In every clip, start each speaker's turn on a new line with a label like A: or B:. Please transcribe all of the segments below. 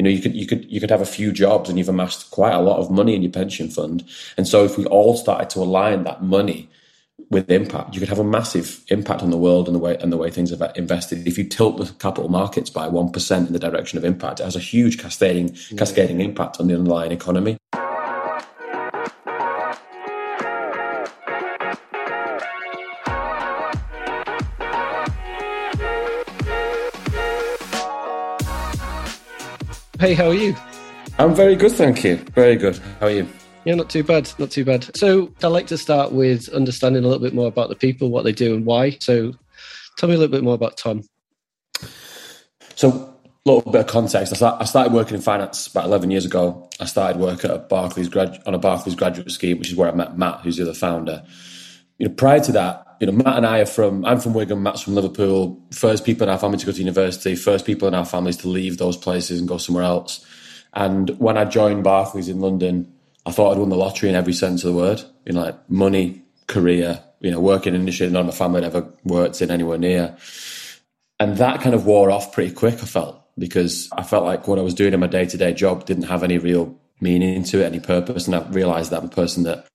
A: You know, you could you could you could have a few jobs and you've amassed quite a lot of money in your pension fund. And so if we all started to align that money with impact, you could have a massive impact on the world and the way and the way things are invested. If you tilt the capital markets by one percent in the direction of impact, it has a huge cascading cascading impact on the underlying economy.
B: Hey, how are you?
A: I'm very good, thank you. Very good. How are you?
B: Yeah, not too bad, not too bad. So, I'd like to start with understanding a little bit more about the people, what they do, and why. So, tell me a little bit more about Tom.
A: So, a little bit of context. I, start, I started working in finance about 11 years ago. I started work at a Barclays grad, on a Barclays graduate scheme, which is where I met Matt, who's the other founder. You know, prior to that, you know, Matt and I are from. I'm from Wigan. Matt's from Liverpool. First people in our family to go to university. First people in our families to leave those places and go somewhere else. And when I joined Barclays in London, I thought I'd won the lottery in every sense of the word. You know, like money, career, you know, working in industry none of my family had ever worked in anywhere near. And that kind of wore off pretty quick, I felt, because I felt like what I was doing in my day to day job didn't have any real meaning to it, any purpose. And I realized that I'm a person that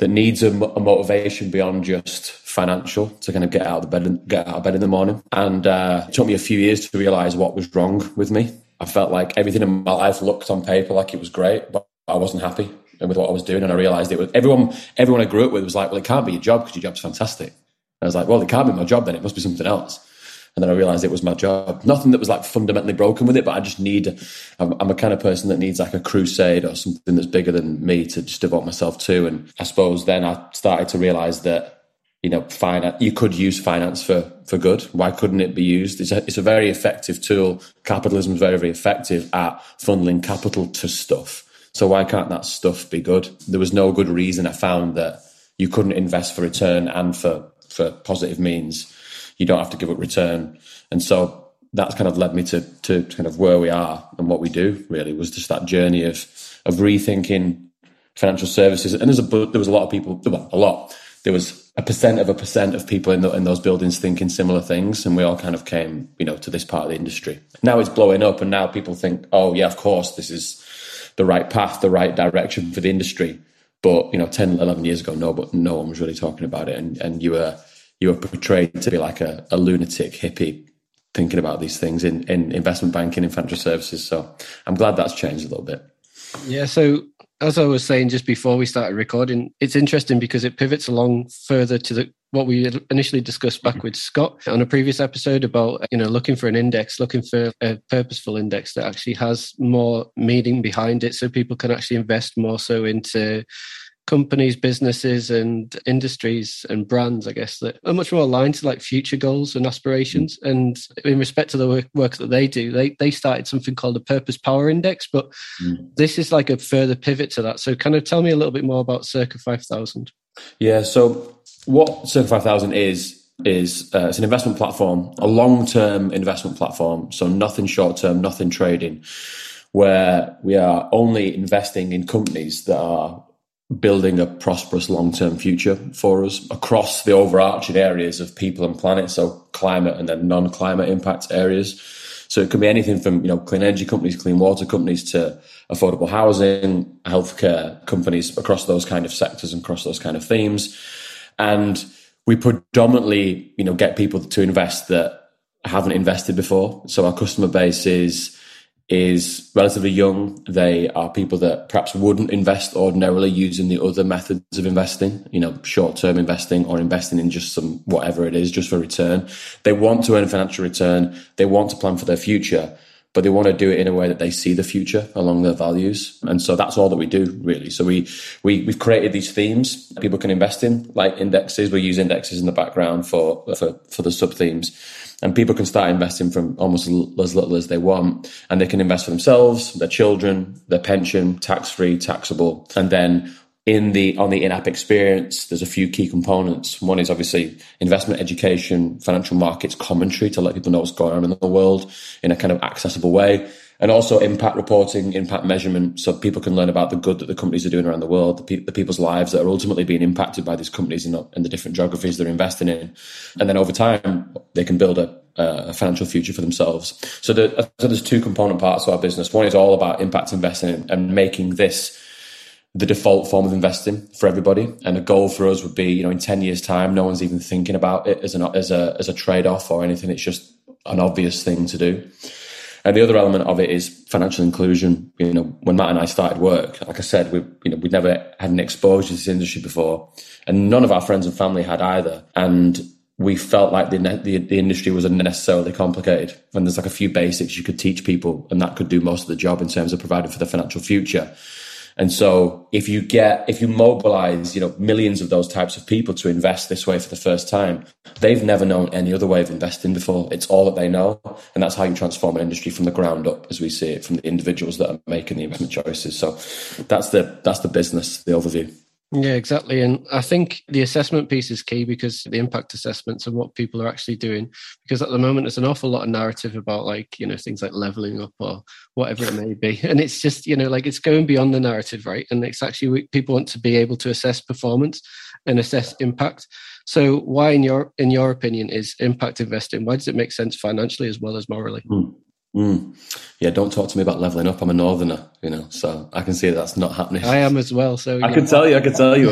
A: that needs a, a, motivation beyond just financial to kind of get out of the bed, get out of bed in the morning. And uh, it took me a few years to realize what was wrong with me. I felt like everything in my life looked on paper like it was great, but I wasn't happy with what I was doing. And I realized it was everyone, everyone I grew up with was like, well, it can't be your job because your job's fantastic. And I was like, well, it can't be my job then. It must be something else. And then I realized it was my job. Nothing that was like fundamentally broken with it, but I just need, I'm, I'm, a kind of person that needs like a crusade or something that's bigger than me to just devote myself to. And I suppose then I started to realize that, you know, finance, you could use finance for, for good. Why couldn't it be used? It's a, it's a very effective tool. Capitalism is very, very effective at funneling capital to stuff. So why can't that stuff be good? There was no good reason I found that you couldn't invest for return and for, for positive means you don't have to give up return. And so that's kind of led me to to kind of where we are and what we do. Really was just that journey of of rethinking financial services. And there's a there was a lot of people, well, a lot. There was a percent of a percent of people in, the, in those buildings thinking similar things, and we all kind of came, you know, to this part of the industry. Now it's blowing up, and now people think, oh yeah, of course, this is the right path, the right direction for the industry. But you know, 10, 11 years ago, no, but no one was really talking about it, and and you were you were portrayed to be like a, a lunatic hippie thinking about these things in, in investment banking and financial services. So I'm glad that's changed a little bit.
B: Yeah. So as I was saying just before we started recording, it's interesting because it pivots along further to the what we initially discussed back with Scott on a previous episode about you know looking for an index, looking for a purposeful index that actually has more meaning behind it, so people can actually invest more so into companies, businesses, and industries and brands, I guess, that are much more aligned to like future goals and aspirations. Mm. And in respect to the work, work that they do, they they started something called the Purpose Power Index, but mm. this is like a further pivot to that. So, kind of tell me a little bit more about Circa Five Thousand.
A: Yeah. So, what Circa Five Thousand is is uh, it's an investment platform, a long term investment platform. So nothing short term, nothing trading, where we are only investing in companies that are building a prosperous long-term future for us across the overarching areas of people and planet so climate and then non-climate impact areas so it could be anything from you know clean energy companies clean water companies to affordable housing healthcare companies across those kind of sectors and across those kind of themes and we predominantly you know get people to invest that haven't invested before. So our customer base is is relatively young. They are people that perhaps wouldn't invest ordinarily using the other methods of investing, you know, short term investing or investing in just some whatever it is, just for return. They want to earn financial return. They want to plan for their future, but they want to do it in a way that they see the future along their values. And so that's all that we do really. So we, we, we've created these themes people can invest in like indexes. We use indexes in the background for, for, for the sub themes and people can start investing from almost as little as they want. And they can invest for themselves their children their pension tax free taxable. And then in the on the in-app experience there's a few key components. One is obviously investment education financial markets commentary to let people know what's going on in the world in a kind of accessible way and also impact reporting, impact measurement, so people can learn about the good that the companies are doing around the world, the, pe- the people's lives that are ultimately being impacted by these companies in the, the, different geographies they're investing in, and then over time they can build a, a financial future for themselves. So, the, so there's two component parts of our business. One is all about impact investing and making this the default form of investing for everybody. And a goal for us would be, you know, in 10 years time, no one's even thinking about it as an, as a, as a trade off or anything. It's just an obvious thing to do. And the other element of it is financial inclusion. You know, when Matt and I started work, like I said, we you know we'd never had an exposure to this industry before, and none of our friends and family had either. And we felt like the, the, the industry was unnecessarily complicated. And there's like a few basics you could teach people, and that could do most of the job in terms of providing for the financial future. And so if you get, if you mobilize, you know, millions of those types of people to invest this way for the first time, they've never known any other way of investing before. It's all that they know. And that's how you transform an industry from the ground up as we see it from the individuals that are making the investment choices. So that's the, that's the business, the overview.
B: Yeah, exactly. And I think the assessment piece is key because the impact assessments and what people are actually doing. Because at the moment, there's an awful lot of narrative about like, you know, things like leveling up or whatever it may be. And it's just, you know, like it's going beyond the narrative, right? And it's actually, people want to be able to assess performance and assess impact. So why, in your, in your opinion, is impact investing? Why does it make sense financially as well as morally?
A: Hmm. Mm. Yeah, don't talk to me about leveling up. I'm a northerner, you know, so I can see that's not happening.
B: I am as well. So
A: I can tell you, I can tell you.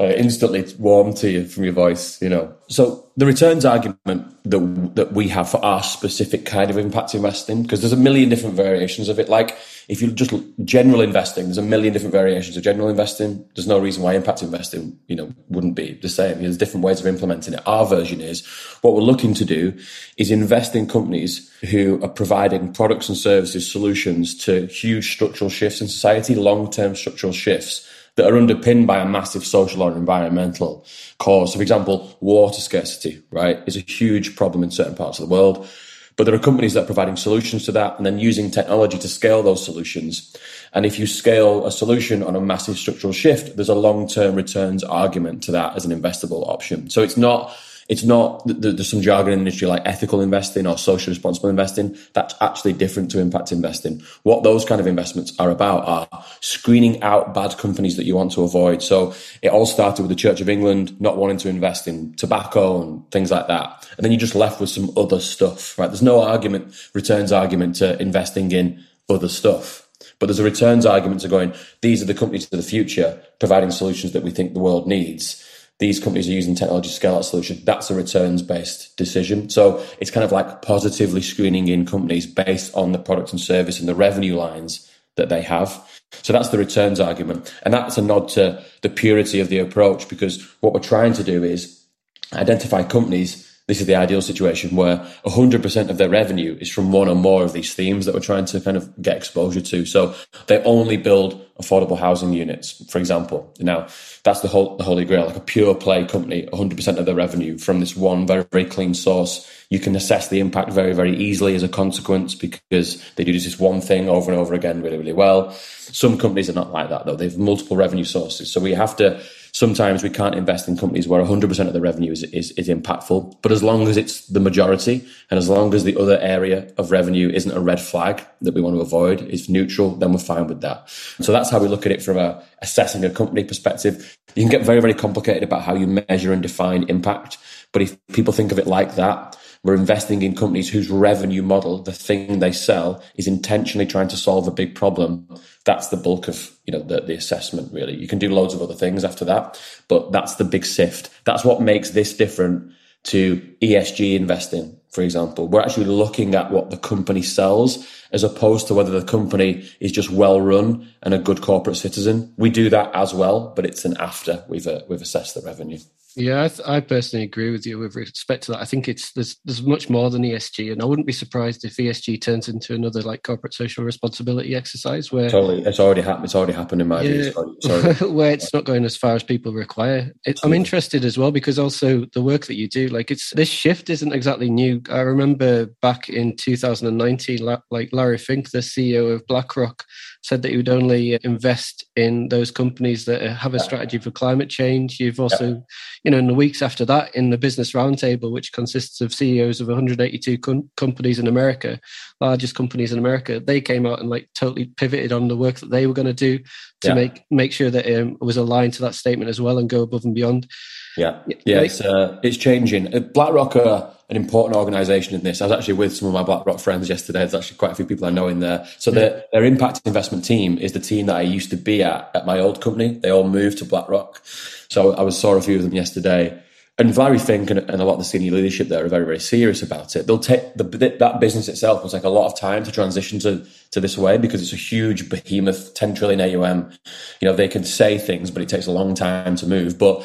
A: I instantly warm to you from your voice, you know. So the returns argument that that we have for our specific kind of impact investing, because there's a million different variations of it. Like if you just general investing, there's a million different variations of general investing. There's no reason why impact investing, you know, wouldn't be the same. There's different ways of implementing it. Our version is what we're looking to do is invest in companies who are providing products and services, solutions to huge structural shifts in society, long-term structural shifts that are underpinned by a massive social or environmental cause. So, for example, water scarcity, right, is a huge problem in certain parts of the world. But there are companies that are providing solutions to that and then using technology to scale those solutions. And if you scale a solution on a massive structural shift, there's a long term returns argument to that as an investable option. So it's not it's not there's some jargon in the industry like ethical investing or social responsible investing. That's actually different to impact investing. What those kind of investments are about are screening out bad companies that you want to avoid. So it all started with the Church of England not wanting to invest in tobacco and things like that. And then you're just left with some other stuff, right? There's no argument, returns argument to investing in other stuff. But there's a returns argument to going, these are the companies of the future providing solutions that we think the world needs these companies are using technology to scale that solution. That's a returns based decision. So it's kind of like positively screening in companies based on the product and service and the revenue lines that they have. So that's the returns argument. And that's a nod to the purity of the approach because what we're trying to do is identify companies this is the ideal situation where 100% of their revenue is from one or more of these themes that we're trying to kind of get exposure to. So they only build affordable housing units, for example. Now, that's the whole the holy grail, like a pure play company, 100% of their revenue from this one very, very clean source. You can assess the impact very, very easily as a consequence because they do this one thing over and over again really, really well. Some companies are not like that though. They've multiple revenue sources. So we have to sometimes we can't invest in companies where 100% of the revenue is, is, is impactful. But as long as it's the majority and as long as the other area of revenue isn't a red flag that we want to avoid, is neutral, then we're fine with that. So that's how we look at it from a assessing a company perspective. You can get very, very complicated about how you measure and define impact. But if people think of it like that, we're investing in companies whose revenue model, the thing they sell, is intentionally trying to solve a big problem. That's the bulk of you know the, the assessment. Really, you can do loads of other things after that, but that's the big sift. That's what makes this different to ESG investing, for example. We're actually looking at what the company sells as opposed to whether the company is just well run and a good corporate citizen. We do that as well, but it's an after we've uh, we've assessed the revenue.
B: Yeah, I, th- I, personally agree with you with respect to that. I think it's there's there's much more than ESG, and I wouldn't be surprised if ESG turns into another like corporate social responsibility exercise where
A: totally it's already happened. It's already happened in my yeah, view. Sorry.
B: where it's not going as far as people require. It, I'm interested as well because also the work that you do, like it's this shift isn't exactly new. I remember back in 2019, like Larry Fink, the CEO of BlackRock, said that he would only invest in those companies that have a strategy for climate change. You've also you know, in the weeks after that, in the Business Roundtable, which consists of CEOs of 182 com- companies in America, largest companies in America, they came out and like totally pivoted on the work that they were going to do to yeah. make make sure that um, it was aligned to that statement as well and go above and beyond.
A: Yeah, yeah, it's uh, it's changing. Uh, BlackRock are an important organisation in this. I was actually with some of my BlackRock friends yesterday. There's actually quite a few people I know in there. So yeah. their their impact investment team is the team that I used to be at at my old company. They all moved to BlackRock. So I was saw a few of them yesterday. And Larry Fink and, and, a lot of the senior leadership there are very, very serious about it. They'll take the, that business itself will take a lot of time to transition to, to this way because it's a huge behemoth, 10 trillion AUM. You know, they can say things, but it takes a long time to move. But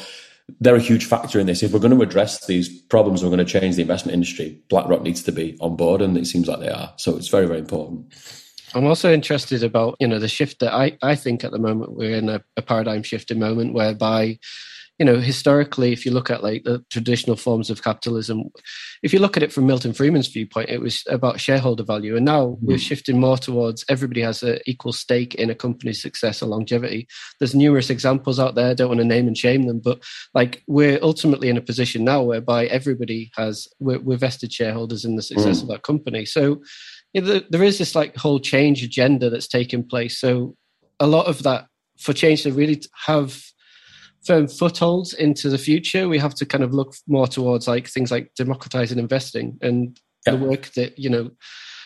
A: they're a huge factor in this. If we're going to address these problems, we're going to change the investment industry. BlackRock needs to be on board, and it seems like they are. So it's very, very important.
B: I'm also interested about you know the shift that I I think at the moment we're in a, a paradigm shifting moment whereby you know, historically, if you look at like the traditional forms of capitalism, if you look at it from Milton Friedman's viewpoint, it was about shareholder value. And now mm-hmm. we're shifting more towards everybody has an equal stake in a company's success or longevity. There's numerous examples out there. I don't want to name and shame them, but like we're ultimately in a position now whereby everybody has, we're, we're vested shareholders in the success mm. of that company. So you know, there is this like whole change agenda that's taking place. So a lot of that for change to really have firm footholds into the future, we have to kind of look more towards like things like democratizing investing and yeah. the work that you know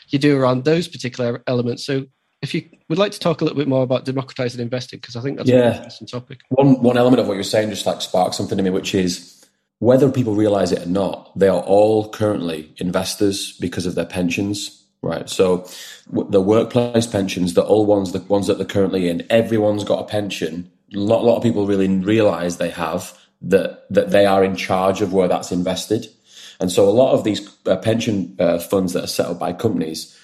B: you do around those particular elements. So, if you would like to talk a little bit more about democratizing investing, because I think that's yeah. an interesting topic.
A: One one element of what you're saying just like sparked something to me, which is whether people realize it or not, they are all currently investors because of their pensions. Right, so the workplace pensions, the old ones, the ones that they're currently in, everyone's got a pension lot, a lot of people really realize they have that that they are in charge of where that's invested. And so a lot of these uh, pension uh, funds that are set up by companies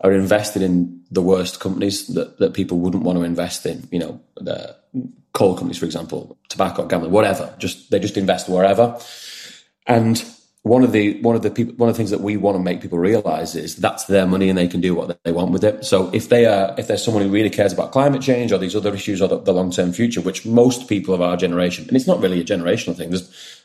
A: are invested in the worst companies that, that people wouldn't want to invest in. You know, the coal companies, for example, tobacco, gambling, whatever. Just they just invest wherever. And one of the one of the people one of the things that we want to make people realize is that's their money and they can do what they want with it. So if they are if there's someone who really cares about climate change or these other issues or the, the long term future, which most people of our generation and it's not really a generational thing.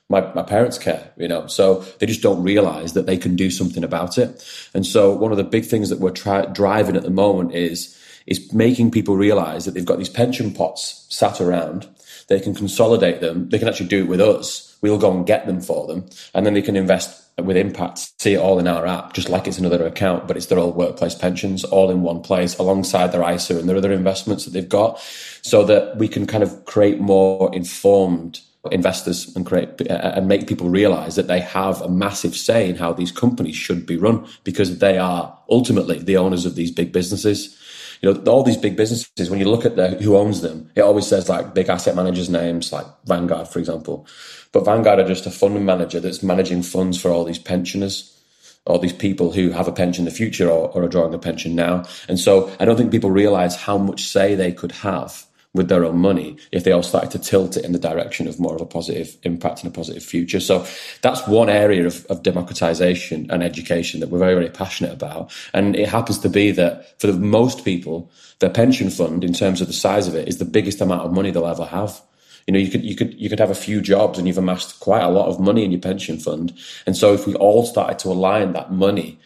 A: My, my parents care, you know, so they just don't realize that they can do something about it. And so one of the big things that we're driving at the moment is is making people realize that they've got these pension pots sat around. They can consolidate them. They can actually do it with us We'll go and get them for them, and then they can invest with impact. See it all in our app, just like it's another account, but it's their old workplace pensions all in one place, alongside their ISA and their other investments that they've got, so that we can kind of create more informed investors and create uh, and make people realize that they have a massive say in how these companies should be run because they are ultimately the owners of these big businesses you know, all these big businesses, when you look at the, who owns them, it always says like big asset managers' names, like Vanguard, for example. But Vanguard are just a fund manager that's managing funds for all these pensioners, all these people who have a pension in the future or, or are drawing a pension now. And so I don't think people realize how much say they could have with their own money if they all started to tilt it in the direction of more of a positive impact and a positive future. So that's one area of, of democratization and education that we're very, very passionate about. And it happens to be that for the most people, their pension fund, in terms of the size of it, is the biggest amount of money they'll ever have. You know, you could you could you could have a few jobs and you've amassed quite a lot of money in your pension fund. And so if we all started to align that money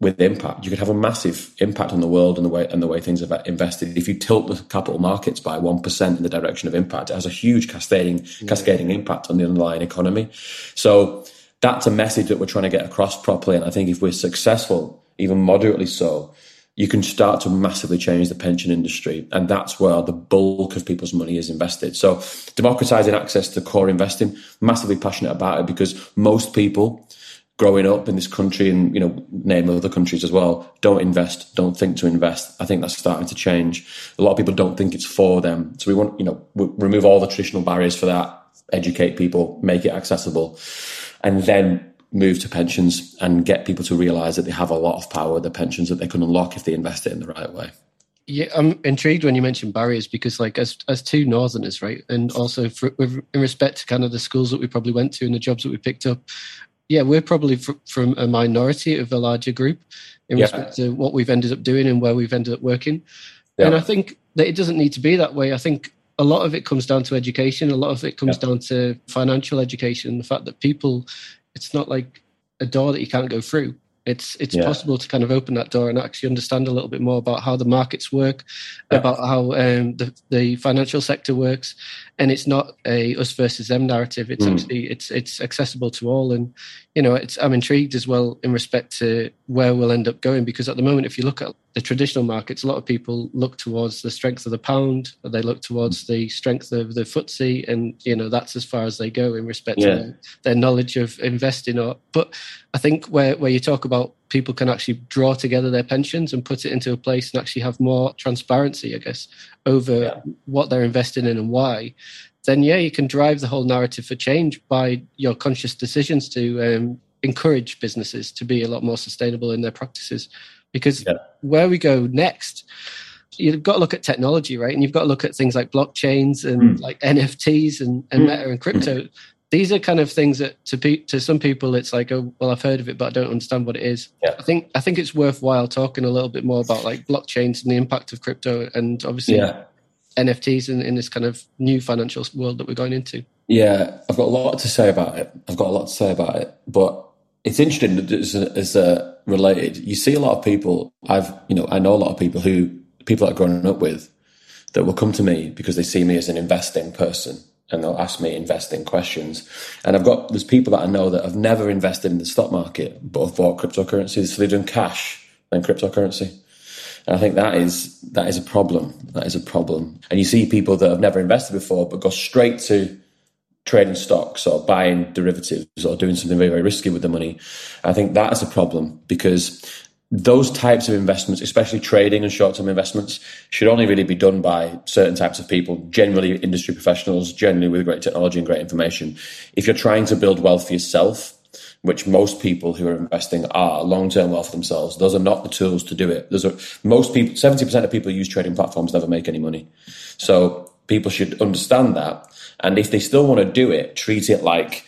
A: with impact, you could have a massive impact on the world and the way and the way things are invested. If you tilt the capital markets by one percent in the direction of impact, it has a huge cascading yeah. cascading impact on the underlying economy. So that's a message that we're trying to get across properly. And I think if we're successful, even moderately so, you can start to massively change the pension industry. And that's where the bulk of people's money is invested. So democratizing access to core investing, massively passionate about it because most people growing up in this country and, you know, name other countries as well, don't invest, don't think to invest. I think that's starting to change. A lot of people don't think it's for them. So we want, you know, remove all the traditional barriers for that, educate people, make it accessible. And then move to pensions and get people to realize that they have a lot of power the pensions that they can unlock if they invest it in the right way.
B: Yeah, I'm intrigued when you mentioned barriers because, like, as as two Northerners, right, and also for, in respect to kind of the schools that we probably went to and the jobs that we picked up, yeah, we're probably fr- from a minority of a larger group in yeah. respect to what we've ended up doing and where we've ended up working. Yeah. And I think that it doesn't need to be that way. I think a lot of it comes down to education. A lot of it comes yeah. down to financial education. The fact that people it's not like a door that you can't go through. It's it's yeah. possible to kind of open that door and actually understand a little bit more about how the markets work, yeah. about how um, the the financial sector works, and it's not a us versus them narrative. It's mm. actually it's it's accessible to all, and you know it's I'm intrigued as well in respect to where we'll end up going because at the moment, if you look at the traditional markets, a lot of people look towards the strength of the pound, they look towards the strength of the FTSE, and you know that's as far as they go in respect yeah. to their, their knowledge of investing. Or but I think where where you talk about people can actually draw together their pensions and put it into a place and actually have more transparency, I guess, over yeah. what they're investing in and why, then yeah, you can drive the whole narrative for change by your conscious decisions to um, encourage businesses to be a lot more sustainable in their practices. Because yeah. where we go next, you've got to look at technology, right? And you've got to look at things like blockchains and mm. like NFTs and, and mm. meta and crypto these are kind of things that to pe- to some people it's like oh well I've heard of it but I don't understand what it is. Yeah. I think I think it's worthwhile talking a little bit more about like blockchains and the impact of crypto and obviously yeah. NFTs in, in this kind of new financial world that we're going into.
A: Yeah, I've got a lot to say about it. I've got a lot to say about it, but it's interesting as, as uh, related. You see a lot of people. I've you know I know a lot of people who people that I've grown up with that will come to me because they see me as an investing person and they'll ask me investing questions. And I've got there's people that I know that have never invested in the stock market but have bought cryptocurrency. So they've done cash and cryptocurrency. And I think that is that is a problem. That is a problem. And you see people that have never invested before but go straight to trading stocks or buying derivatives or doing something very, very risky with the money. I think that is a problem because those types of investments, especially trading and short term investments, should only really be done by certain types of people, generally industry professionals, generally with great technology and great information. If you're trying to build wealth for yourself, which most people who are investing are long term wealth themselves, those are not the tools to do it. Those are most people, 70% of people use trading platforms never make any money. So people should understand that. And if they still want to do it, treat it like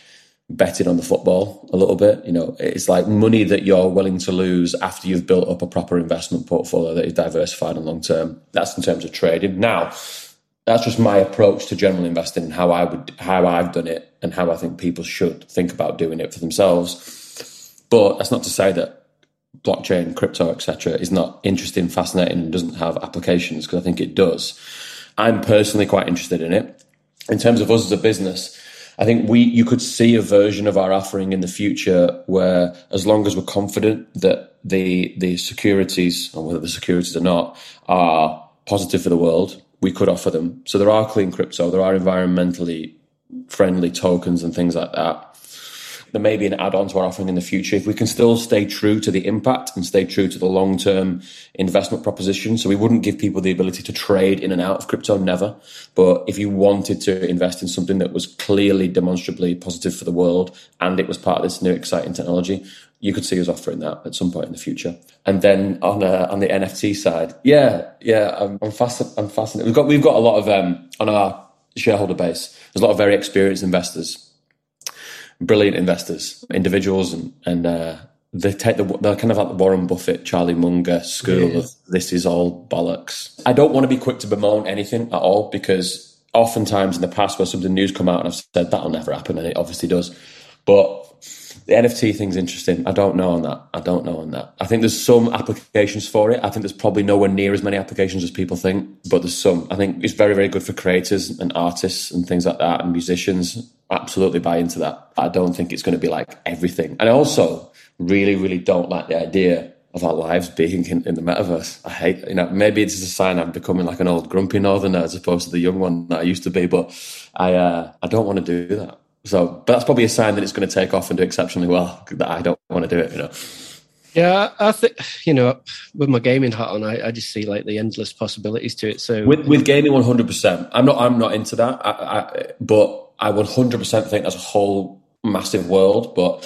A: betting on the football a little bit. You know, it's like money that you're willing to lose after you've built up a proper investment portfolio that is diversified and long term. That's in terms of trading. Now, that's just my approach to general investing and how I would how I've done it and how I think people should think about doing it for themselves. But that's not to say that blockchain, crypto, etc., is not interesting, fascinating, and doesn't have applications because I think it does. I'm personally quite interested in it. In terms of us as a business, I think we you could see a version of our offering in the future where, as long as we're confident that the the securities, or whether the securities or not, are positive for the world, we could offer them. So there are clean crypto, there are environmentally friendly tokens and things like that there may be an add-on to our offering in the future if we can still stay true to the impact and stay true to the long-term investment proposition. So we wouldn't give people the ability to trade in and out of crypto, never. But if you wanted to invest in something that was clearly demonstrably positive for the world and it was part of this new exciting technology, you could see us offering that at some point in the future. And then on uh, on the NFT side, yeah, yeah, I'm, I'm, I'm fascinated. We've got we've got a lot of um, on our shareholder base. There's a lot of very experienced investors brilliant investors, individuals, and, and uh, they take the they're kind of like the Warren Buffett, Charlie Munger school yeah. of this is all bollocks. I don't want to be quick to bemoan anything at all because oftentimes in the past where something news come out and I've said that'll never happen and it obviously does, but the NFT thing's interesting. I don't know on that. I don't know on that. I think there's some applications for it. I think there's probably nowhere near as many applications as people think, but there's some. I think it's very, very good for creators and artists and things like that and musicians. Absolutely buy into that. I don't think it's going to be like everything. And I also really, really don't like the idea of our lives being in, in, the metaverse. I hate, you know, maybe it's a sign I'm becoming like an old grumpy northerner as opposed to the young one that I used to be, but I, uh, I don't want to do that. So, but that's probably a sign that it's going to take off and do exceptionally well. That I don't want to do it, you know.
B: Yeah, I think you know, with my gaming hat on, I, I, just see like the endless possibilities to it. So
A: with, with gaming, one hundred percent. I'm not. I'm not into that. I, I, but I one hundred percent think there's a whole massive world. But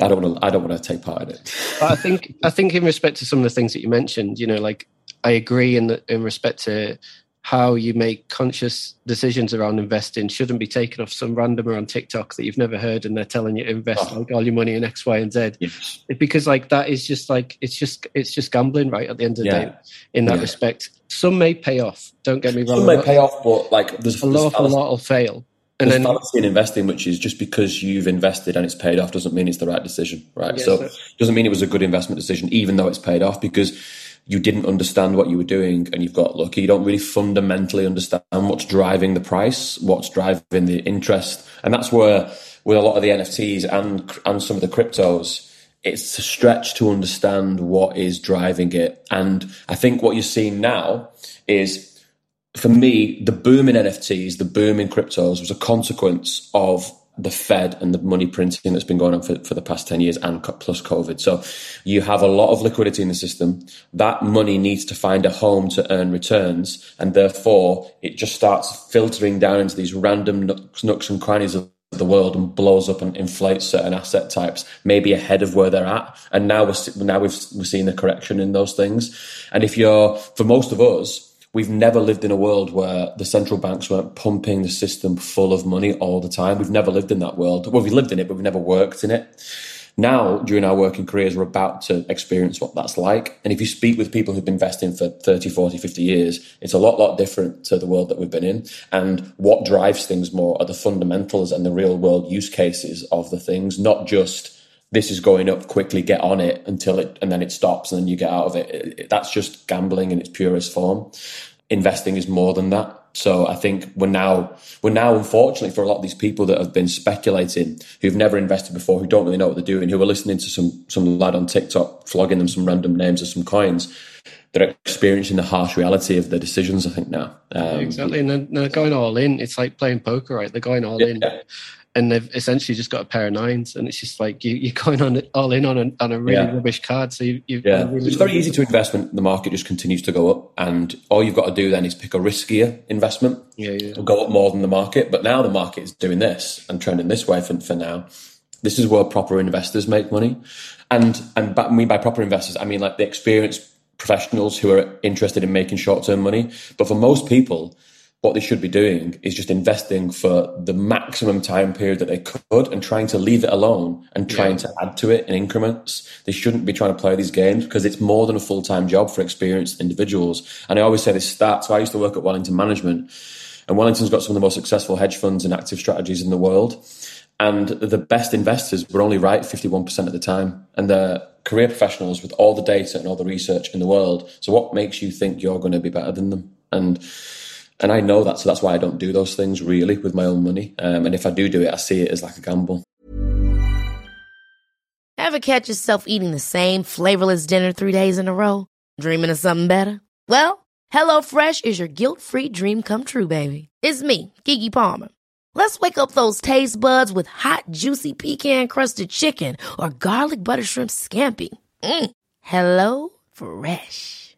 A: I don't want to. I don't want to take part in it.
B: But I think. I think in respect to some of the things that you mentioned, you know, like I agree in the, in respect to how you make conscious decisions around investing shouldn't be taken off some randomer on TikTok that you've never heard and they're telling you to invest oh. like all your money in X, Y, and Z. Yes. Because like that is just like it's just it's just gambling, right? At the end of the yeah. day, in that yeah. respect, some may pay off. Don't get me wrong.
A: Some may pay off, but like there's
B: a lot, a lot will fail.
A: And there's then, fallacy in investing, which is just because you've invested and it's paid off doesn't mean it's the right decision, right? so it doesn't mean it was a good investment decision, even though it's paid off, because you didn't understand what you were doing and you've got lucky. You don't really fundamentally understand what's driving the price, what's driving the interest. And that's where, with a lot of the NFTs and, and some of the cryptos, it's a stretch to understand what is driving it. And I think what you're seeing now is, for me, the boom in NFTs, the boom in cryptos was a consequence of the Fed and the money printing that's been going on for, for the past 10 years and plus COVID. So you have a lot of liquidity in the system. That money needs to find a home to earn returns. And therefore it just starts filtering down into these random nooks, nooks and crannies of the world and blows up and inflates certain asset types, maybe ahead of where they're at. And now we're, now we've, we're seeing the correction in those things. And if you're, for most of us, We've never lived in a world where the central banks weren't pumping the system full of money all the time. We've never lived in that world. Well, we've lived in it, but we've never worked in it. Now, during our working careers, we're about to experience what that's like. And if you speak with people who've been investing for 30, 40, 50 years, it's a lot, lot different to the world that we've been in. And what drives things more are the fundamentals and the real world use cases of the things, not just this is going up quickly get on it until it and then it stops and then you get out of it. it, it that's just gambling in its purest form investing is more than that. So I think we're now we're now unfortunately for a lot of these people that have been speculating, who've never invested before, who don't really know what they're doing, who are listening to some some lad on TikTok flogging them some random names of some coins, they're experiencing the harsh reality of their decisions. I think now
B: um, exactly, and then they're going all in. It's like playing poker, right? They're going all yeah. in, and they've essentially just got a pair of nines, and it's just like you, are going on all in on a, on a really yeah. rubbish card. So you, you
A: yeah,
B: really
A: it's very easy to invest when the market just continues to go up, and all you've got to do then is pick a riskier investment,
B: yeah, yeah.
A: go up more than the market. But now the market is doing this and trending this way for, for now. This is where proper investors make money, and and by, I mean by proper investors, I mean like the experienced professionals who are interested in making short term money. But for most people what they should be doing is just investing for the maximum time period that they could and trying to leave it alone and trying yeah. to add to it in increments. They shouldn't be trying to play these games because it's more than a full time job for experienced individuals. And I always say this stat. So I used to work at Wellington Management, and Wellington's got some of the most successful hedge funds and active strategies in the world. And the best investors were only right 51% of the time. And they're career professionals with all the data and all the research in the world. So what makes you think you're going to be better than them? And and I know that, so that's why I don't do those things really with my own money. Um, and if I do do it, I see it as like a gamble.
C: Ever catch yourself eating the same flavorless dinner three days in a row? Dreaming of something better? Well, HelloFresh is your guilt-free dream come true, baby. It's me, Keke Palmer. Let's wake up those taste buds with hot, juicy pecan-crusted chicken or garlic butter shrimp scampi. Mm. Hello Fresh.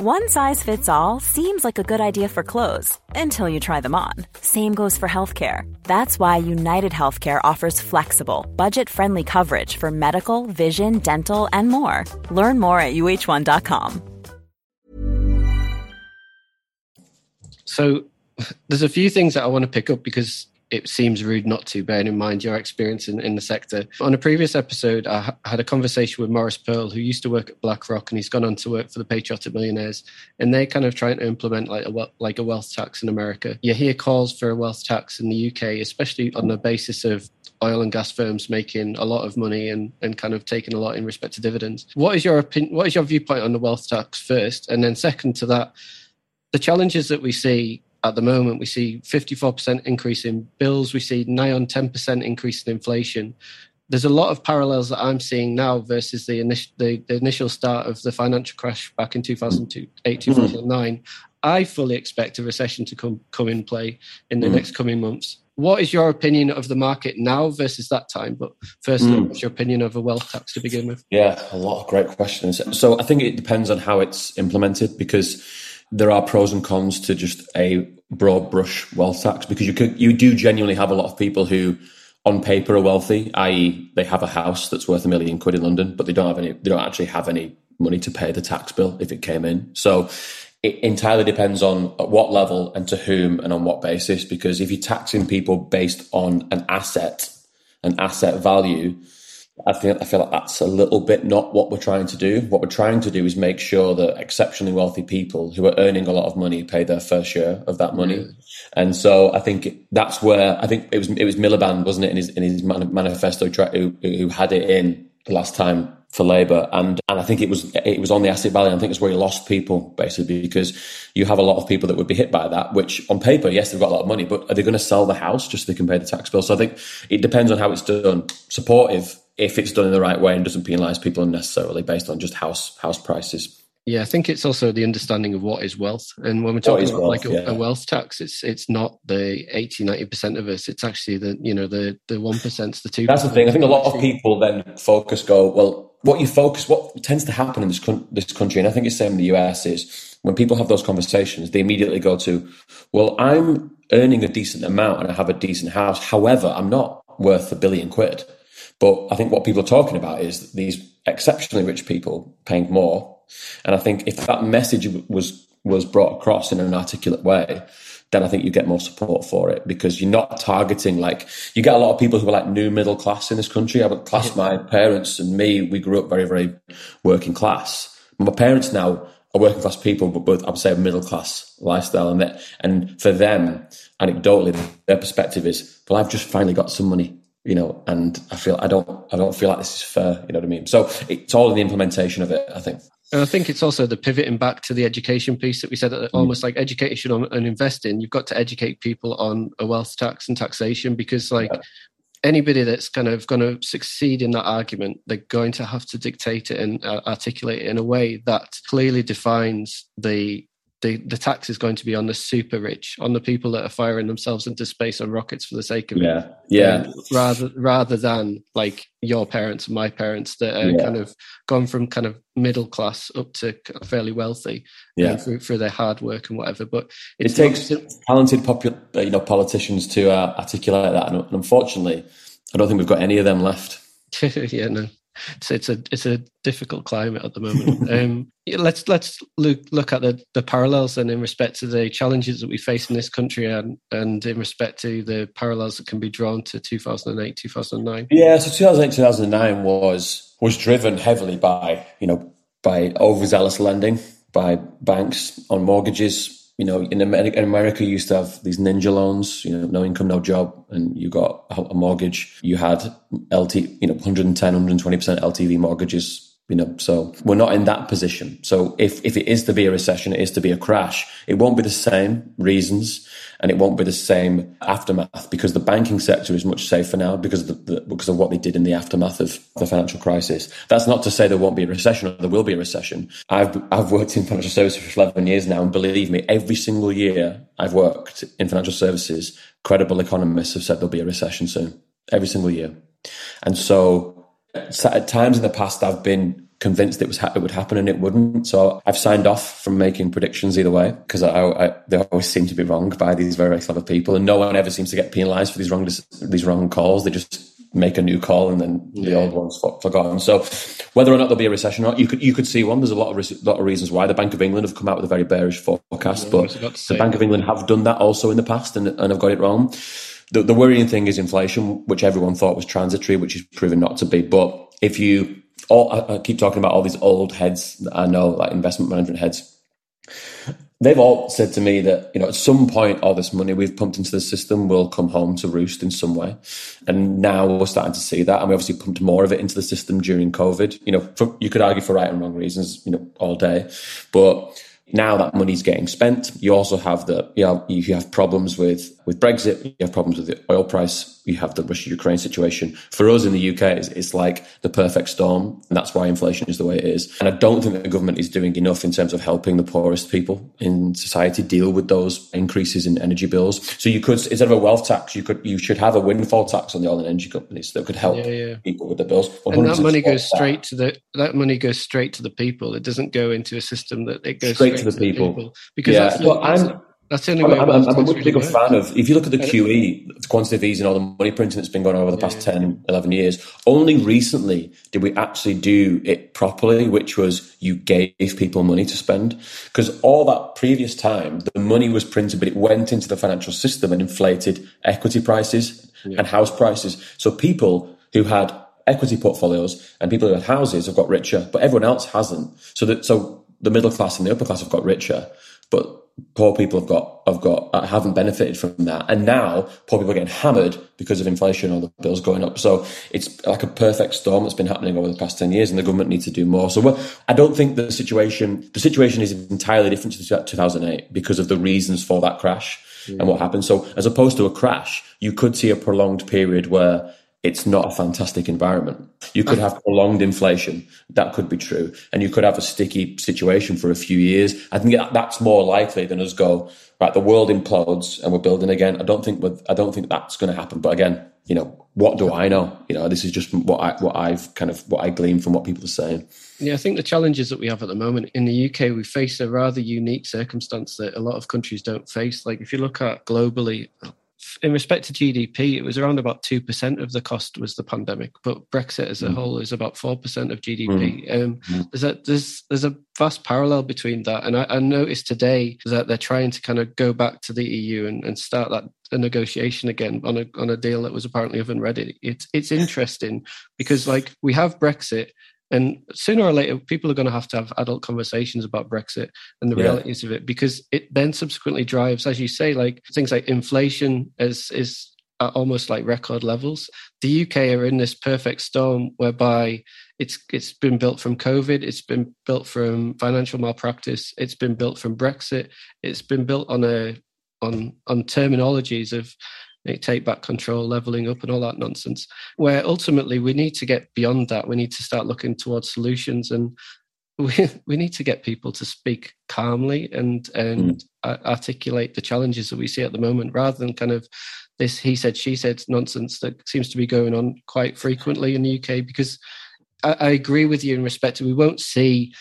D: One size fits all seems like a good idea for clothes until you try them on. Same goes for healthcare. That's why United Healthcare offers flexible, budget friendly coverage for medical, vision, dental, and more. Learn more at uh1.com.
B: So there's a few things that I want to pick up because it seems rude not to, bearing in mind your experience in, in the sector. On a previous episode, I ha- had a conversation with Morris Pearl, who used to work at BlackRock, and he's gone on to work for the Patriotic Millionaires, and they're kind of trying to implement like a like a wealth tax in America. You hear calls for a wealth tax in the UK, especially on the basis of oil and gas firms making a lot of money and, and kind of taking a lot in respect to dividends. What is your opinion? What is your viewpoint on the wealth tax first, and then second to that, the challenges that we see at the moment, we see 54% increase in bills. We see nigh on 10% increase in inflation. There's a lot of parallels that I'm seeing now versus the, initial, the, the initial start of the financial crash back in 2008, 2009. Mm-hmm. I fully expect a recession to come, come in play in the mm. next coming months. What is your opinion of the market now versus that time? But firstly, mm. what's your opinion of a wealth tax to begin with?
A: Yeah, a lot of great questions. So I think it depends on how it's implemented because there are pros and cons to just a broad brush wealth tax because you could you do genuinely have a lot of people who on paper are wealthy, i.e., they have a house that's worth a million quid in London, but they don't have any they don't actually have any money to pay the tax bill if it came in. So it entirely depends on at what level and to whom and on what basis. Because if you're taxing people based on an asset, an asset value, I feel I feel like that's a little bit not what we're trying to do. What we're trying to do is make sure that exceptionally wealthy people who are earning a lot of money pay their fair share of that money. Mm. And so I think that's where I think it was it was Miliband, wasn't it, in his in his manifesto who, who had it in the last time for Labour, and and I think it was it was on the asset value. I think it's where he lost people basically because you have a lot of people that would be hit by that. Which on paper, yes, they've got a lot of money, but are they going to sell the house just so they can pay the tax bill? So I think it depends on how it's done. Supportive if it's done in the right way and doesn't penalise people unnecessarily based on just house house prices.
B: Yeah, I think it's also the understanding of what is wealth. And when we're talking about wealth, like a, yeah. a, wealth tax, it's it's not the 80, 90% of us. It's actually the, you know, the the 1%, the 2
A: That's the thing. I think a lot of people then focus, go, well, what you focus, what tends to happen in this, this country, and I think it's the same in the US, is when people have those conversations, they immediately go to, well, I'm earning a decent amount and I have a decent house. However, I'm not worth a billion quid. But I think what people are talking about is these exceptionally rich people paying more. And I think if that message was was brought across in an articulate way, then I think you get more support for it because you're not targeting like you get a lot of people who are like new middle class in this country. I would class my parents and me, we grew up very, very working class. My parents now are working class people, but both I would say middle class lifestyle. And that, and for them, anecdotally, their perspective is, well, I've just finally got some money you know, and I feel I don't I don't feel like this is fair. You know what I mean? So it's all in the implementation of it. I think.
B: And I think it's also the pivoting back to the education piece that we said, mm. almost like education and investing. You've got to educate people on a wealth tax and taxation because, like, yeah. anybody that's kind of going to succeed in that argument, they're going to have to dictate it and uh, articulate it in a way that clearly defines the the, the tax is going to be on the super rich, on the people that are firing themselves into space on rockets for the sake of
A: yeah. it. Yeah. Um,
B: rather rather than like your parents and my parents that are yeah. kind of gone from kind of middle class up to fairly wealthy
A: yeah.
B: through, through, their hard work and whatever. But
A: it takes not... talented popular, uh, you know, politicians to uh, articulate that. And unfortunately, I don't think we've got any of them left.
B: yeah, no it's, it's a it's a difficult climate at the moment. um, let's let's look look at the, the parallels and in respect to the challenges that we face in this country and and in respect to the parallels that can be drawn to 2008 2009
A: yeah so 2008 2009 was was driven heavily by you know by overzealous lending by banks on mortgages you know, in America, in America, you used to have these ninja loans, you know, no income, no job, and you got a mortgage. You had LT, you know, 110, 120% LTV mortgages You know, so we're not in that position. So if, if it is to be a recession, it is to be a crash, it won't be the same reasons and it won't be the same aftermath because the banking sector is much safer now because of, the, because of what they did in the aftermath of the financial crisis. That's not to say there won't be a recession or there will be a recession. I've, I've worked in financial services for 11 years now and believe me, every single year I've worked in financial services, credible economists have said there'll be a recession soon, every single year. And so at times in the past, I've been convinced it was ha- it would happen and it wouldn't. So I've signed off from making predictions either way because I, I, they always seem to be wrong by these very clever people, and no one ever seems to get penalised for these wrong these wrong calls. They just make a new call and then the old one's forgotten. So whether or not there'll be a recession or not, you could you could see one. There's a lot of re- lot of reasons why the Bank of England have come out with a very bearish forecast, but the Bank of England have done that also in the past and, and have got it wrong. The, the worrying thing is inflation, which everyone thought was transitory, which is proven not to be. But if you, all, I keep talking about all these old heads that I know, like investment management heads. They've all said to me that, you know, at some point, all this money we've pumped into the system will come home to roost in some way. And now we're starting to see that. And we obviously pumped more of it into the system during COVID. You know, for, you could argue for right and wrong reasons, you know, all day. But now that money's getting spent. You also have the you know you have problems with with Brexit. You have problems with the oil price. You have the Russia Ukraine situation. For us in the UK, it's, it's, like the perfect storm, and that's why inflation is the way it is. And I don't think the government is doing enough in terms of helping the poorest people in society deal with those increases in energy bills. So you could instead of a wealth tax, you could you should have a windfall tax on the oil and energy companies that could help yeah, yeah. people with the bills.
B: And that money goes straight to the that money goes straight to the people. It doesn't go into a system that it goes straight, straight to the people. people.
A: Because yeah. that's, well, I'm, that's the only way. I'm, I'm, I'm a much bigger fan of. If you look at the QE, the quantitative easing, and all the money printing that's been going on over the past yeah. 10, 11 years, only recently did we actually do it properly, which was you gave people money to spend. Because all that previous time, the money was printed, but it went into the financial system and inflated equity prices yeah. and house prices. So people who had equity portfolios and people who had houses have got richer, but everyone else hasn't. So that so the middle class and the upper class have got richer, but poor people have got have got uh, haven't benefited from that, and now poor people are getting hammered because of inflation or the bills going up. So it's like a perfect storm that's been happening over the past ten years, and the government needs to do more. So I don't think the situation the situation is entirely different to 2008 because of the reasons for that crash and what happened. So as opposed to a crash, you could see a prolonged period where it's not a fantastic environment. You could have prolonged inflation. That could be true. And you could have a sticky situation for a few years. I think that's more likely than us go, right, the world implodes and we're building again. I don't think, I don't think that's going to happen. But again, you know, what do I know? You know, this is just what I, what I've kind of, what I glean from what people are saying.
B: Yeah, I think the challenges that we have at the moment in the UK, we face a rather unique circumstance that a lot of countries don't face. Like if you look at globally, in respect to GDP, it was around about two percent of the cost was the pandemic, but Brexit as a mm. whole is about four percent of GDP. Mm. Um, mm. There's a there's there's a vast parallel between that, and I, I, noticed today that they're trying to kind of go back to the EU and, and start that a negotiation again on a on a deal that was apparently oven ready. It's it's interesting because like we have Brexit, and sooner or later, people are going to have to have adult conversations about Brexit and the yeah. realities of it because it then subsequently drives, as you say, like things like inflation is is at almost like record levels. The UK are in this perfect storm whereby it's it's been built from COVID, it's been built from financial malpractice, it's been built from Brexit, it's been built on a on on terminologies of take back control, leveling up, and all that nonsense. Where ultimately we need to get beyond that. We need to start looking towards solutions, and we we need to get people to speak calmly and and mm. articulate the challenges that we see at the moment, rather than kind of this he said she said nonsense that seems to be going on quite frequently in the UK. Because I, I agree with you in respect to we won't see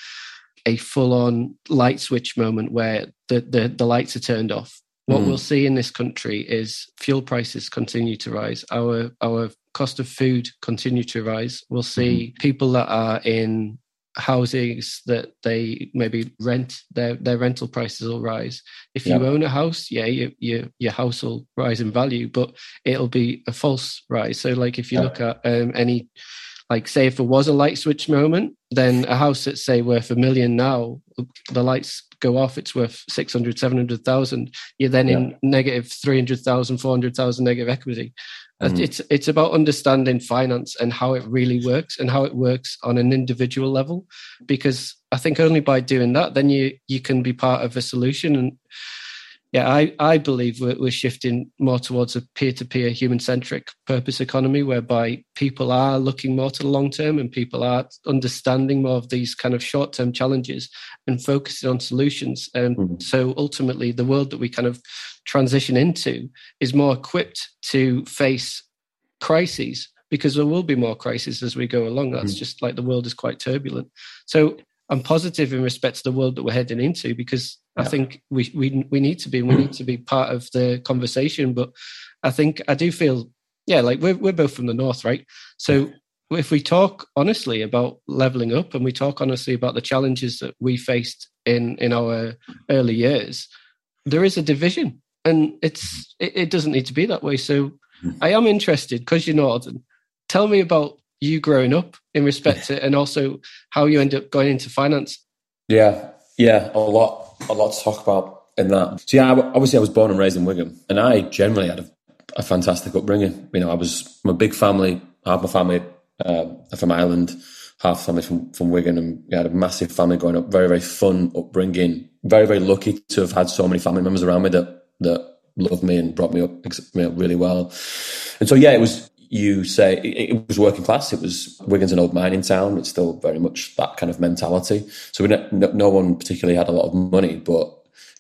B: a full on light switch moment where the, the, the lights are turned off what mm. we'll see in this country is fuel prices continue to rise. Our our cost of food continue to rise. We'll see mm. people that are in houses that they maybe rent their their rental prices will rise if you own a house yeah your, your your house will rise in value but it'll be a false rise so like if you yeah. look at um, any like say if it was a light switch moment then a house that's say worth a million now the lights go off, it's worth 600, 700,000. You're then yeah. in negative 300,000, 400,000 negative equity. Mm. It's it's about understanding finance and how it really works and how it works on an individual level, because I think only by doing that, then you you can be part of a solution. And yeah, I, I believe we're, we're shifting more towards a peer to peer, human centric purpose economy, whereby people are looking more to the long term and people are understanding more of these kind of short term challenges and focusing on solutions. And mm-hmm. so ultimately, the world that we kind of transition into is more equipped to face crises because there will be more crises as we go along. That's mm-hmm. just like the world is quite turbulent. So I'm positive in respect to the world that we're heading into because yeah. I think we, we we need to be we need to be part of the conversation. But I think I do feel yeah, like we're we're both from the north, right? So if we talk honestly about leveling up and we talk honestly about the challenges that we faced in in our early years, there is a division, and it's it, it doesn't need to be that way. So mm-hmm. I am interested because you're northern. Tell me about you growing up in respect to, and also how you end up going into finance.
A: Yeah, yeah, a lot, a lot to talk about in that. So yeah, obviously I was born and raised in Wigan, and I generally had a, a fantastic upbringing. You know, I was from a big family. Half my family uh, from Ireland, half family from from Wigan, and we had a massive family growing up. Very, very fun upbringing. Very, very lucky to have had so many family members around me that that loved me and brought me up, me up really well. And so yeah, it was you say it, was working class. It was Wigan's an old mining town. It's still very much that kind of mentality. So no, no one particularly had a lot of money, but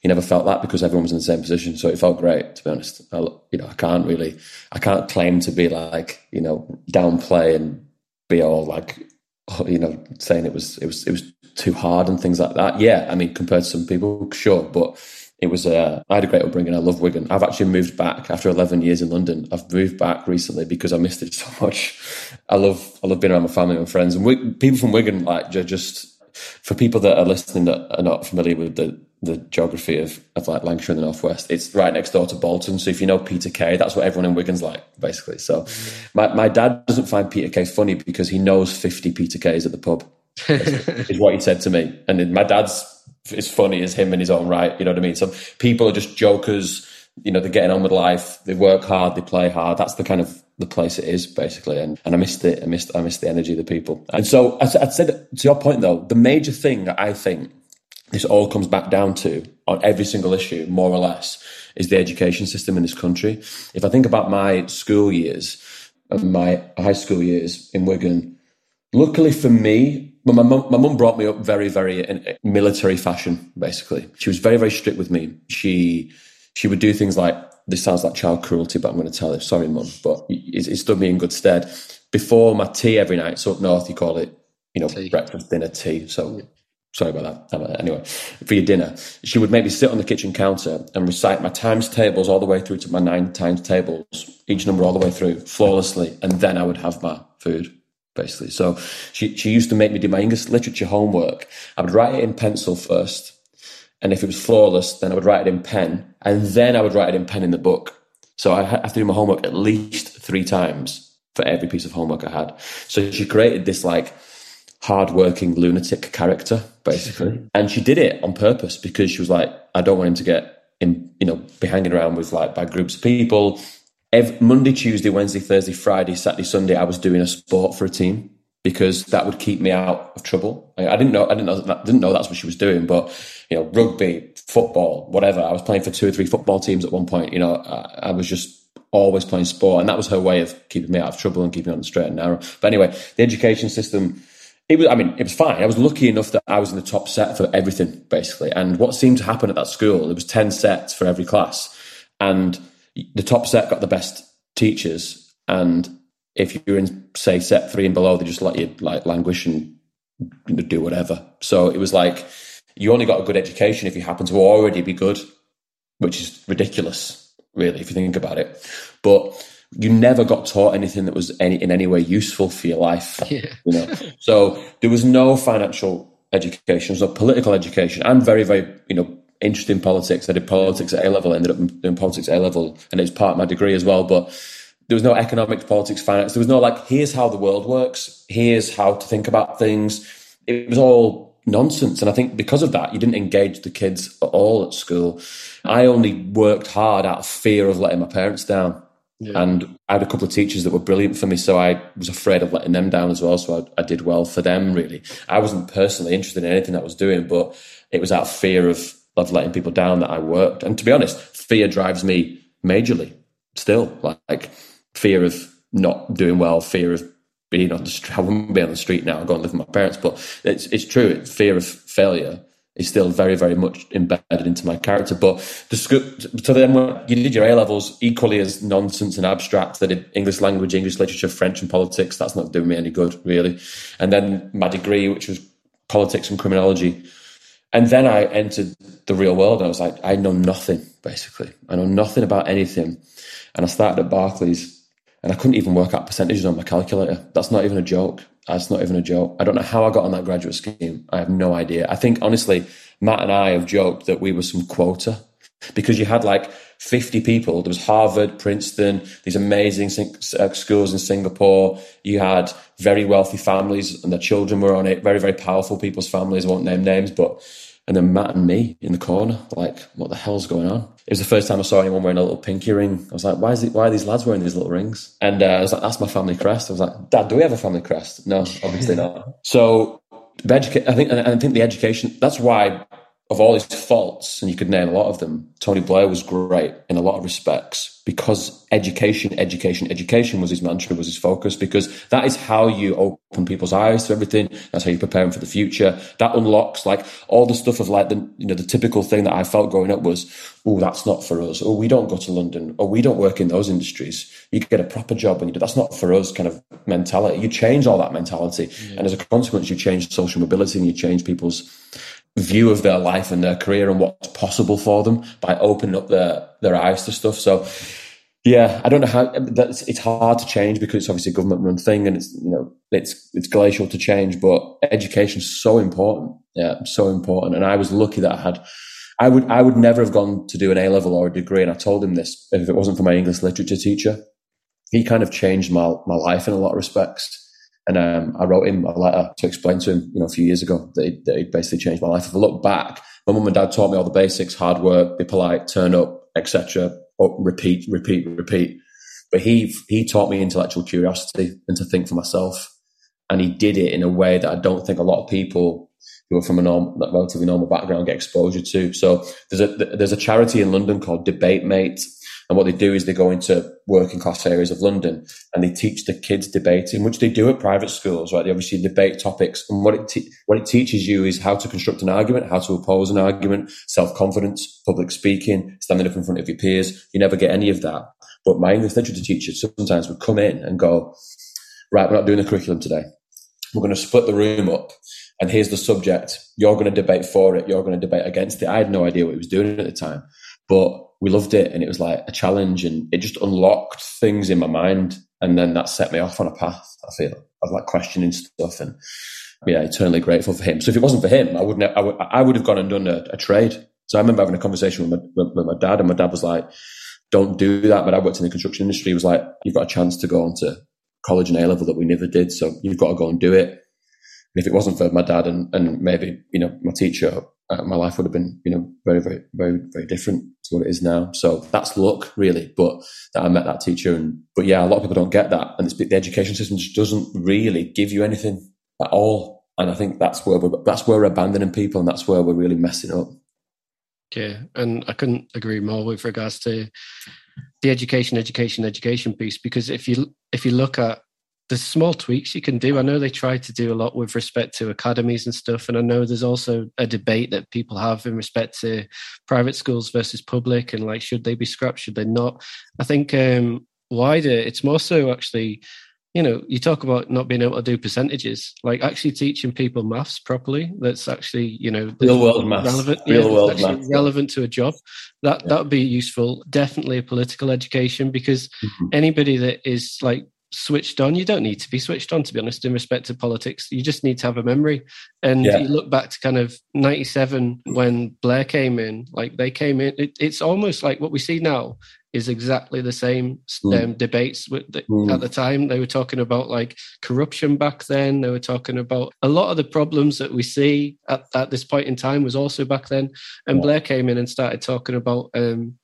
A: you never felt that because everyone was in the same position. So it felt great, to be honest. I, you know, I can't really, I can't claim to be like, you know, downplay and be all like, you know, saying it was, it was, it was too hard and things like that. Yeah, I mean, compared to some people, sure, but it was uh, I had a great upbringing. I love Wigan. I've actually moved back after 11 years in London. I've moved back recently because I missed it so much. I love I love being around my family and friends. And we, people from Wigan, like just for people that are listening that are not familiar with the the geography of, of like Lancashire in the northwest, it's right next door to Bolton. So if you know Peter Kay, that's what everyone in Wigan's like, basically. So my, my dad doesn't find Peter Kay funny because he knows 50 Peter Kays at the pub. is what he said to me. And my dad's as funny as him in his own right. You know what I mean? So people are just jokers. You know, they're getting on with life. They work hard. They play hard. That's the kind of the place it is basically. And and I missed it. I missed I missed the energy of the people. And so I'd, I'd say that, to your point though, the major thing that I think this all comes back down to on every single issue, more or less, is the education system in this country. If I think about my school years, my high school years in Wigan, luckily for me, my mum, my mum brought me up very, very in military fashion. Basically, she was very, very strict with me. She she would do things like this sounds like child cruelty, but I'm going to tell her. Sorry, mum, but it, it stood me in good stead. Before my tea every night, so up north you call it, you know, tea. breakfast, dinner, tea. So sorry about that. Anyway, for your dinner, she would make me sit on the kitchen counter and recite my times tables all the way through to my nine times tables, each number all the way through flawlessly, and then I would have my food basically. So she, she used to make me do my English literature homework. I would write it in pencil first. And if it was flawless, then I would write it in pen. And then I would write it in pen in the book. So I have to do my homework at least three times for every piece of homework I had. So she created this like hardworking lunatic character, basically. and she did it on purpose because she was like, I don't want him to get in, you know, be hanging around with like bad groups of people every, Monday, Tuesday, Wednesday, Thursday, Friday, Saturday, Sunday, I was doing a sport for a team because that would keep me out of trouble. I, didn't know, I didn't know, didn't know that's what she was doing, but you know, rugby, football, whatever. I was playing for two or three football teams at one point. You know, I, I was just always playing sport, and that was her way of keeping me out of trouble and keeping me on the straight and narrow. But anyway, the education system. It was, I mean, it was fine. I was lucky enough that I was in the top set for everything, basically. And what seemed to happen at that school, there was 10 sets for every class. And the top set got the best teachers, and if you're in say set three and below, they just let you like languish and do whatever. So it was like you only got a good education if you happen to already be good, which is ridiculous, really, if you think about it. But you never got taught anything that was any in any way useful for your life. Yeah. You know, so there was no financial education, so political education. I'm very, very, you know, interested in politics. I did politics at A level, ended up doing politics at A level, and it's part of my degree as well. But there was no economics, politics, finance. There was no like, here's how the world works. Here's how to think about things. It was all nonsense. And I think because of that, you didn't engage the kids at all at school. I only worked hard out of fear of letting my parents down. Yeah. And I had a couple of teachers that were brilliant for me, so I was afraid of letting them down as well. So I, I, did well for them. Really, I wasn't personally interested in anything I was doing, but it was out of fear of of letting people down that I worked. And to be honest, fear drives me majorly still. Like fear of not doing well, fear of being on the street. I wouldn't be on the street now. I go and live with my parents, but it's it's true. Fear of failure is still very, very much embedded into my character. But the so then when you did your A levels equally as nonsense and abstract. That English language, English literature, French, and politics. That's not doing me any good, really. And then my degree, which was politics and criminology. And then I entered the real world and I was like, I know nothing, basically. I know nothing about anything. And I started at Barclays and I couldn't even work out percentages on my calculator. That's not even a joke. That's not even a joke. I don't know how I got on that graduate scheme. I have no idea. I think honestly, Matt and I have joked that we were some quota because you had like 50 people. There was Harvard, Princeton, these amazing uh, schools in Singapore. You had very wealthy families and their children were on it. Very, very powerful people's families. I won't name names, but and then Matt and me in the corner, like, what the hell's going on? It was the first time I saw anyone wearing a little pinky ring. I was like, why is it, why are these lads wearing these little rings? And uh, I was like, that's my family crest. I was like, Dad, do we have a family crest? No, obviously not. So, I think, and I think the education, that's why of all his faults, and you could name a lot of them, Tony Blair was great in a lot of respects because education, education, education was his mantra, was his focus, because that is how you open people's eyes to everything. That's how you prepare them for the future. That unlocks like all the stuff of like the, you know, the typical thing that I felt growing up was, oh, that's not for us. Oh, we don't go to London. Or oh, we don't work in those industries. You get a proper job when you do. That's not for us kind of mentality. You change all that mentality. Yeah. And as a consequence, you change social mobility and you change people's view of their life and their career and what's possible for them by opening up their their eyes to stuff. So yeah, I don't know how that's it's hard to change because it's obviously a government run thing and it's you know it's it's glacial to change, but education is so important. Yeah, so important. And I was lucky that I had I would I would never have gone to do an A level or a degree, and I told him this if it wasn't for my English literature teacher. He kind of changed my my life in a lot of respects and um, I wrote him a letter to explain to him, you know, a few years ago that he, that he basically changed my life. If I look back, my mum and dad taught me all the basics: hard work, be polite, turn up, etc. Repeat, repeat, repeat. But he he taught me intellectual curiosity and to think for myself, and he did it in a way that I don't think a lot of people who are from a norm, relatively normal background get exposure to. So there's a there's a charity in London called Debate Mate, and what they do is they go into working class areas of London and they teach the kids debating, which they do at private schools, right? They obviously debate topics. And what it, te- what it teaches you is how to construct an argument, how to oppose an argument, self confidence, public speaking, standing up in front of your peers. You never get any of that. But my English literature teacher sometimes would come in and go, right, we're not doing the curriculum today. We're going to split the room up and here's the subject. You're going to debate for it. You're going to debate against it. I had no idea what he was doing at the time, but we loved it and it was like a challenge and it just unlocked things in my mind. And then that set me off on a path, I feel, of like questioning stuff and yeah, eternally grateful for him. So if it wasn't for him, I wouldn't, I would, I would have gone and done a, a trade. So I remember having a conversation with my, with my dad and my dad was like, don't do that. But I worked in the construction industry. He was like, you've got a chance to go on to college and A level that we never did. So you've got to go and do it. And if it wasn't for my dad and, and maybe, you know, my teacher, uh, my life would have been, you know, very, very, very, very different to what it is now. So that's luck, really. But that I met that teacher, and but yeah, a lot of people don't get that, and the education system just doesn't really give you anything at all. And I think that's where we're that's where we're abandoning people, and that's where we're really messing up.
B: Yeah, and I couldn't agree more with regards to the education, education, education piece. Because if you if you look at there's small tweaks you can do. I know they try to do a lot with respect to academies and stuff, and I know there's also a debate that people have in respect to private schools versus public, and like should they be scrapped, should they not? I think um, wider, it's more so actually. You know, you talk about not being able to do percentages, like actually teaching people maths properly. That's actually, you know,
A: real world maths, relevant, real yeah, world maths,
B: relevant to a job. That yeah. that would be useful. Definitely a political education because mm-hmm. anybody that is like switched on. You don't need to be switched on, to be honest, in respect to politics. You just need to have a memory. And yeah. you look back to kind of 97 when Blair came in, like they came in, it, it's almost like what we see now is exactly the same mm. um, debates with the, mm. at the time. They were talking about like corruption back then. They were talking about a lot of the problems that we see at, at this point in time was also back then. And yeah. Blair came in and started talking about, um,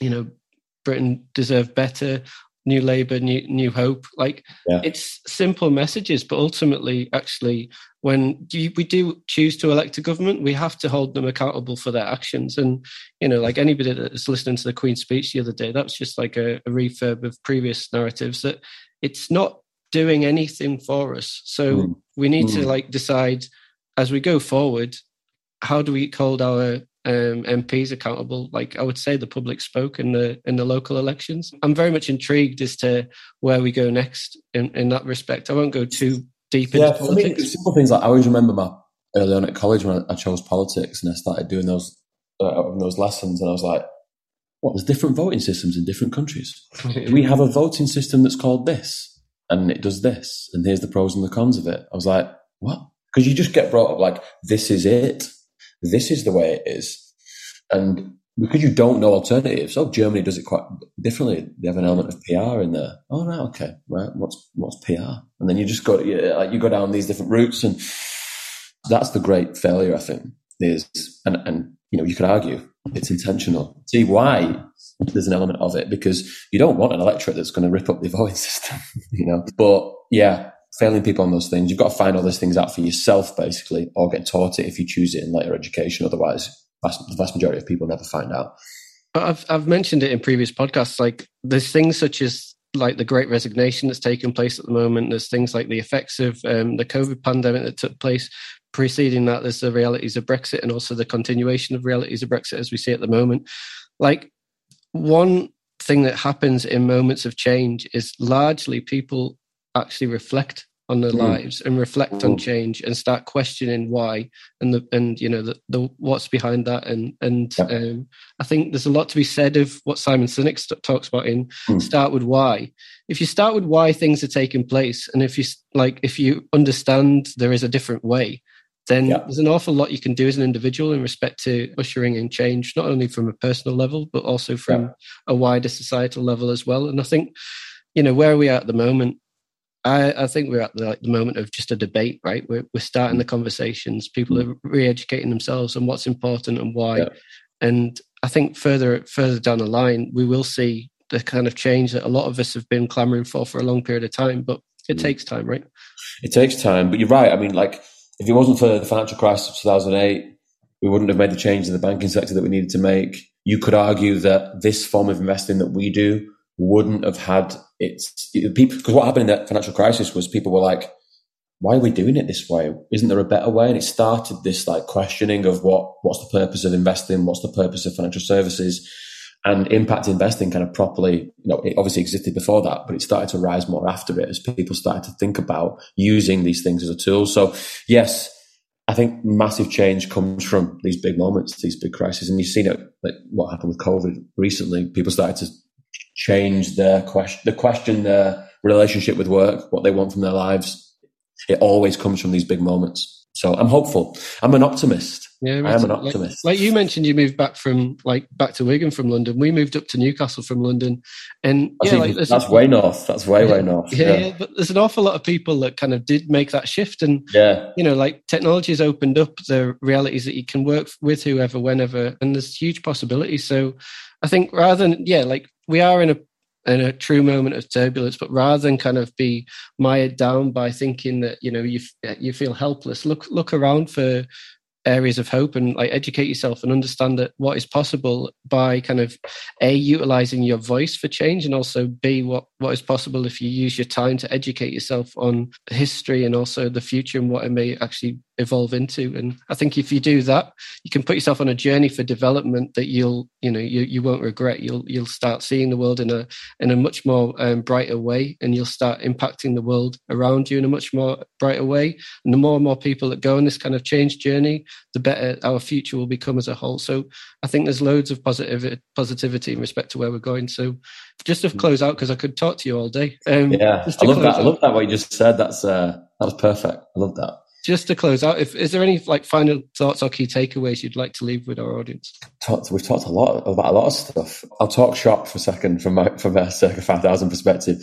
B: you know, Britain deserved better new labour, new new hope. Like yeah. it's simple messages, but ultimately, actually, when we do choose to elect a government, we have to hold them accountable for their actions. And you know, like anybody that's listening to the Queen's speech the other day, that's just like a, a refurb of previous narratives that it's not doing anything for us. So mm. we need mm. to like decide as we go forward how do we hold our um, MPs accountable. Like I would say, the public spoke in the in the local elections. I'm very much intrigued as to where we go next in, in that respect. I won't go too deep yeah, into politics.
A: Me, simple things like I always remember my early on at college when I, chose politics and I started doing those uh, those lessons, and I was like, "What? There's different voting systems in different countries. we have a voting system that's called this, and it does this, and here's the pros and the cons of it." I was like, "What?" Because you just get brought up like, "This is it." This is the way it is. And because you don't know alternatives, oh, Germany does it quite differently. They have an element of PR in there. Oh, right, okay, right. What's what's PR? And then you just go, you, like you go down these different routes, and that's the great failure. I think is, and and you know, you could argue it's intentional. See why there's an element of it because you don't want an electorate that's going to rip up the voting system, you know. But yeah, failing people on those things. You've got to find all those things out for yourself, basically, or get taught it if you choose it in later education. Otherwise, vast, the vast majority of people never find out.
B: I've I've mentioned it in previous podcasts. Like there's things such as like the Great Resignation that's taking place at the moment. There's things like the effects of um, the COVID pandemic that took place. Preceding that, there's the realities of Brexit and also the continuation of realities of Brexit as we see at the moment. Like one thing that happens in moments of change is largely people actually reflect on their mm. lives and reflect mm. on change and start questioning why and the and you know the, the what's behind that and and yeah. um, I think there's a lot to be said of what Simon Sinek st- talks about in mm. start with why. If you start with why things are taking place and if you like if you understand there is a different way, then yeah. there's an awful lot you can do as an individual in respect to ushering in change, not only from a personal level but also from yeah. a wider societal level as well. And I think you know where we are at the moment I, I, think we're at the, like, the moment of just a debate, right? We're, we're starting the conversations. People are re-educating themselves on what's important and why. Yeah. And I think further further down the line, we will see the kind of change that a lot of us have been clamoring for for a long period of time. But it mm. takes time, right?
A: It takes time. But you're right. I mean, like if it wasn't for the financial crisis of 2008, we wouldn't have made the change in the banking sector that we needed to make. You could argue that this form of investing that we do wouldn't have had its people because what happened in that financial crisis was people were like why are we doing it this way? Isn't there a better way? And it started this like questioning of what what's the purpose of investing? What's the purpose of financial services? And impact investing kind of properly you know it obviously existed before that but it started to rise more after it as people started to think about using these things as a tool. So yes I think massive change comes from these big moments, these big crises, and you've seen it. Like what happened with COVID recently, people started to change their question, the question their relationship with work, what they want from their lives. It always comes from these big moments. So I'm hopeful. I'm an optimist. Yeah, I am an optimist.
B: Like, like, you mentioned, you moved back from like back to Wigan from London. We moved up to Newcastle from London, and yeah, like,
A: that's way north. That's way way north.
B: Yeah, yeah, yeah, but there's an awful lot of people that kind of did make that shift, and yeah, you know, like technology has opened up the realities that you can work with whoever, whenever, and there's huge possibilities. So I think rather than yeah, like we are in a in a true moment of turbulence, but rather than kind of be mired down by thinking that you know you you feel helpless, look look around for areas of hope and like educate yourself and understand that what is possible by kind of a utilizing your voice for change and also b what what is possible if you use your time to educate yourself on history and also the future and what it may actually evolve into. And i think if you do that you can put yourself on a journey for development that you'll you know you, you won't regret. You'll you'll start seeing the world in a in a much more um, brighter way and you'll start impacting the world around you in a much more brighter way. And the more and more people that go on this kind of change journey the better our future will become as a whole. So i think there's loads of positive positivity in respect to where we're going. So just to close out because i could talk to you all day.
A: Um, yeah i love that. out, i love that what you just said. That's uh that was perfect. I love that
B: just to close out, if is there any like final thoughts or key takeaways you'd like to leave with our audience?
A: Talked, we've talked a lot about a lot of stuff. I'll talk shop for a second from my from a Circa5000 perspective.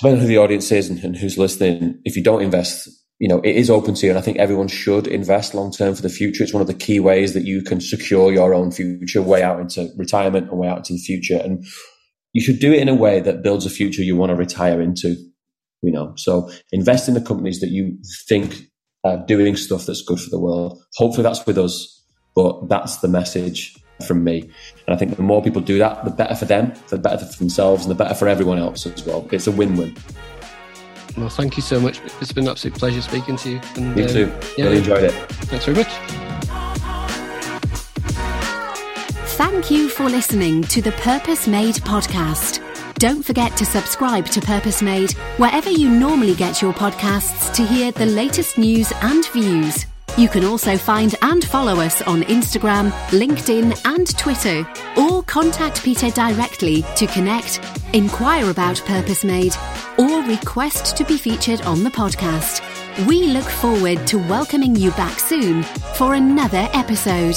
A: Depending on who the audience is and, and who's listening, if you don't invest, you know, it is open to you. And I think everyone should invest long term for the future. It's one of the key ways that you can secure your own future way out into retirement and way out into the future. And you should do it in a way that builds a future you want to retire into. You know, so invest in the companies that you think uh, doing stuff that's good for the world. Hopefully that's with us, but that's the message from me. And I think the more people do that, the better for them, the better for themselves, and the better for everyone else as well. It's a win-win.
B: Well, thank you so much. It's been an absolute pleasure speaking to you.
A: And, me too. Uh, yeah, really enjoyed it.
B: Thanks very much.
E: Thank you for listening to the Purpose Made podcast. Don't forget to subscribe to Purpose Made wherever you normally get your podcasts to hear the latest news and views. You can also find and follow us on Instagram, LinkedIn, and Twitter, or contact Peter directly to connect, inquire about Purpose Made, or request to be featured on the podcast. We look forward to welcoming you back soon for another episode.